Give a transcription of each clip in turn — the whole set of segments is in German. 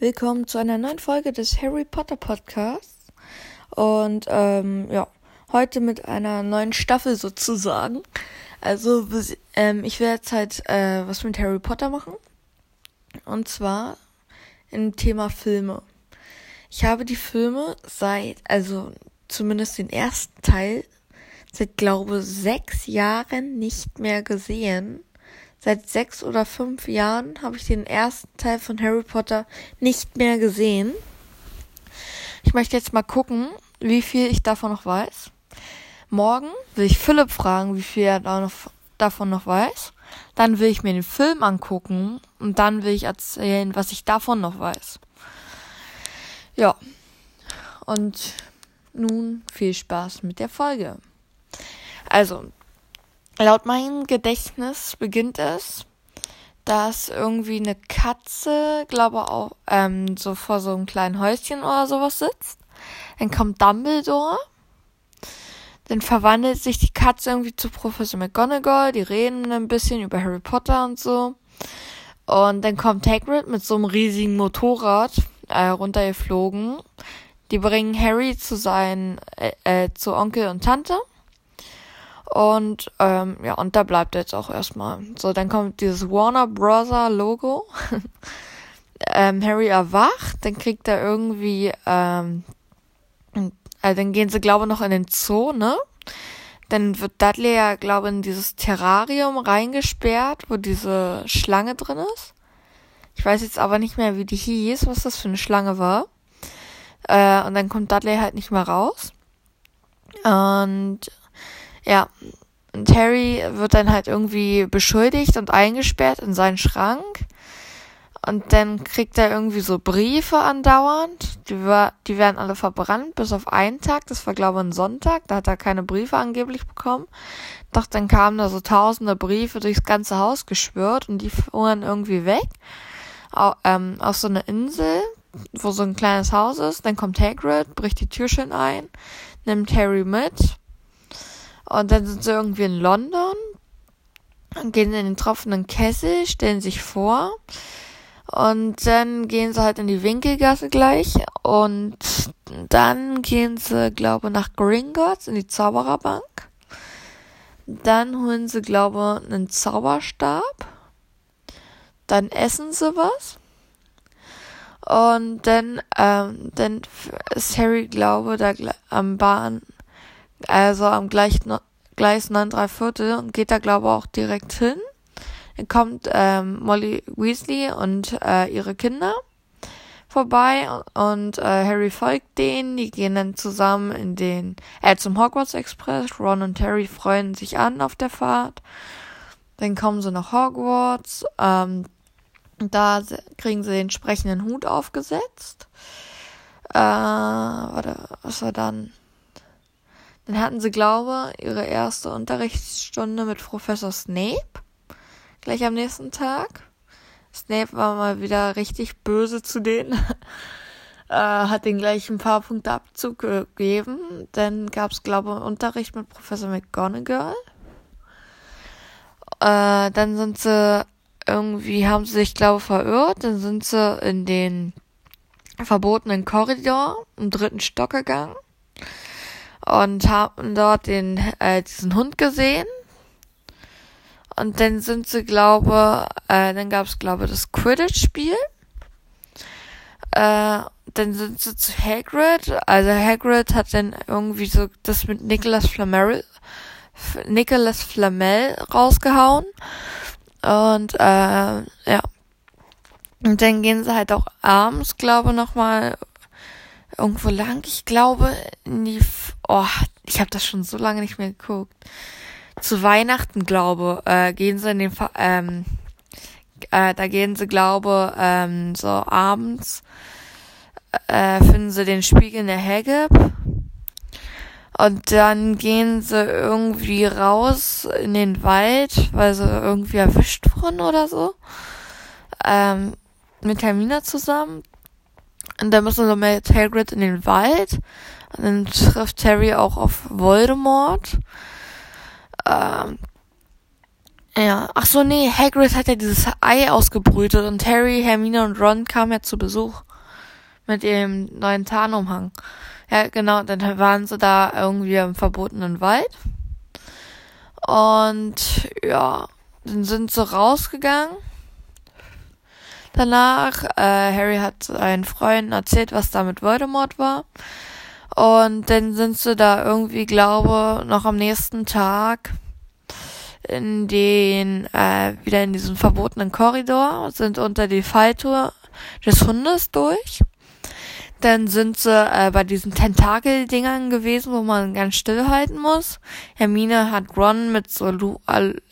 Willkommen zu einer neuen Folge des Harry Potter Podcasts. Und ähm, ja, heute mit einer neuen Staffel sozusagen. Also ähm, ich werde jetzt halt äh, was mit Harry Potter machen. Und zwar im Thema Filme. Ich habe die Filme seit, also zumindest den ersten Teil, seit glaube sechs Jahren nicht mehr gesehen. Seit sechs oder fünf Jahren habe ich den ersten Teil von Harry Potter nicht mehr gesehen. Ich möchte jetzt mal gucken, wie viel ich davon noch weiß. Morgen will ich Philipp fragen, wie viel er da noch, davon noch weiß. Dann will ich mir den Film angucken und dann will ich erzählen, was ich davon noch weiß. Ja. Und nun viel Spaß mit der Folge. Also, laut meinem Gedächtnis beginnt es, dass irgendwie eine Katze, glaube auch, ähm, so vor so einem kleinen Häuschen oder sowas sitzt. Dann kommt Dumbledore. Dann verwandelt sich die Katze irgendwie zu Professor McGonagall. Die reden ein bisschen über Harry Potter und so. Und dann kommt Hagrid mit so einem riesigen Motorrad äh, runtergeflogen. Die bringen Harry zu seinen, äh, äh, zu Onkel und Tante. Und ähm, ja, und da bleibt er jetzt auch erstmal. So, dann kommt dieses Warner Brother Logo. ähm, Harry erwacht, dann kriegt er irgendwie, ähm, äh, dann gehen sie, glaube ich, noch in den Zoo, ne? Dann wird Dudley ja, glaube ich, in dieses Terrarium reingesperrt, wo diese Schlange drin ist. Ich weiß jetzt aber nicht mehr, wie die hieß, was das für eine Schlange war. Äh, und dann kommt Dudley halt nicht mehr raus. Und ja, und Harry wird dann halt irgendwie beschuldigt und eingesperrt in seinen Schrank. Und dann kriegt er irgendwie so Briefe andauernd. Die, die werden alle verbrannt, bis auf einen Tag. Das war, glaube ich, ein Sonntag. Da hat er keine Briefe angeblich bekommen. Doch dann kamen da so tausende Briefe durchs ganze Haus geschwört und die fuhren irgendwie weg. Au, ähm, auf so eine Insel, wo so ein kleines Haus ist. Dann kommt Hagrid, bricht die Türchen ein, nimmt Harry mit und dann sind sie irgendwie in London und gehen in den tropfenden Kessel, stellen sich vor. Und dann gehen sie halt in die Winkelgasse gleich. Und dann gehen sie, glaube nach Gringotts in die Zaubererbank. Dann holen sie, glaube einen Zauberstab. Dann essen sie was. Und dann, ähm, dann ist Harry, glaube da am Bahn, also am Gleis, Gleis 9 3 Viertel und geht da glaube ich auch direkt hin. Dann kommt ähm, Molly Weasley und äh, ihre Kinder vorbei und äh, Harry folgt denen. Die gehen dann zusammen in den äh, zum Hogwarts Express. Ron und Harry freuen sich an auf der Fahrt. Dann kommen sie nach Hogwarts. Ähm, da kriegen sie den entsprechenden Hut aufgesetzt. Äh, warte, was war dann? Dann hatten sie, glaube ihre erste Unterrichtsstunde mit Professor Snape. Gleich am nächsten Tag. Snape war mal wieder richtig böse zu denen. äh, hat den gleich ein paar Punkte Abzug gegeben. Dann gab es, glaube ich, Unterricht mit Professor McGonagall. Äh, dann sind sie irgendwie, haben sie sich, glaube ich, verirrt. Dann sind sie in den verbotenen Korridor im dritten Stock gegangen und haben dort den äh, diesen Hund gesehen. Und dann sind sie, glaube, äh, dann gab es, glaube das Quidditch-Spiel. Äh, dann sind sie zu Hagrid. Also Hagrid hat dann irgendwie so das mit Nicholas Flamel, Nicholas Flamel rausgehauen. Und äh, ja. Und dann gehen sie halt auch abends, glaube noch mal irgendwo lang. Ich glaube, in die, oh, ich habe das schon so lange nicht mehr geguckt. Zu Weihnachten, glaube, äh, gehen sie in den, ähm, äh, da gehen sie, glaube, ähm, so abends, äh, finden sie den Spiegel in der Hagrid. Und dann gehen sie irgendwie raus in den Wald, weil sie irgendwie erwischt wurden oder so. Ähm, mit Hermina zusammen. Und dann müssen sie mit Hagrid in den Wald. Und dann trifft Harry auch auf Voldemort. Ähm, Ja, ach so, nee, Hagrid hat ja dieses Ei ausgebrütet und Harry, Hermine und Ron kamen ja zu Besuch mit ihrem neuen Tarnumhang. Ja, genau, dann waren sie da irgendwie im verbotenen Wald. Und ja, dann sind sie rausgegangen. Danach, äh, Harry hat seinen Freunden erzählt, was da mit Voldemort war. Und dann sind sie da irgendwie, glaube, noch am nächsten Tag in den, äh, wieder in diesen verbotenen Korridor, sind unter die Falltour des Hundes durch. Dann sind sie äh, bei diesen Tentakel-Dingern gewesen, wo man ganz still halten muss. Hermine hat Ron mit so Lu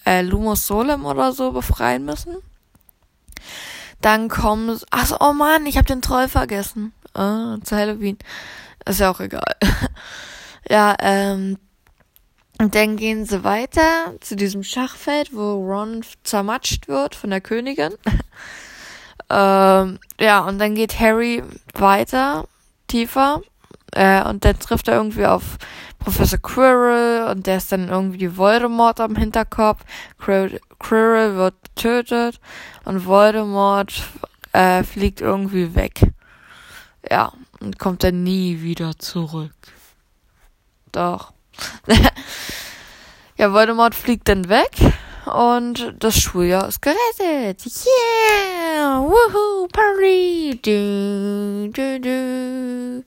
äh, Lumus Solem oder so befreien müssen. Dann kommen, ach oh man, ich habe den Troll vergessen. Ah, zu Halloween. Ist ja auch egal. ja, ähm, und dann gehen sie weiter zu diesem Schachfeld, wo Ron zermatscht wird von der Königin. ähm, ja, und dann geht Harry weiter, tiefer. Äh, und dann trifft er irgendwie auf Professor Quirrell und der ist dann irgendwie Voldemort am Hinterkopf. Quirrell wird getötet und Voldemort äh, fliegt irgendwie weg. Ja, und kommt dann nie wieder zurück. Doch. ja, Voldemort fliegt dann weg und das Schuljahr ist gerettet. Yeah! Woohoo! Party! Du, du, du.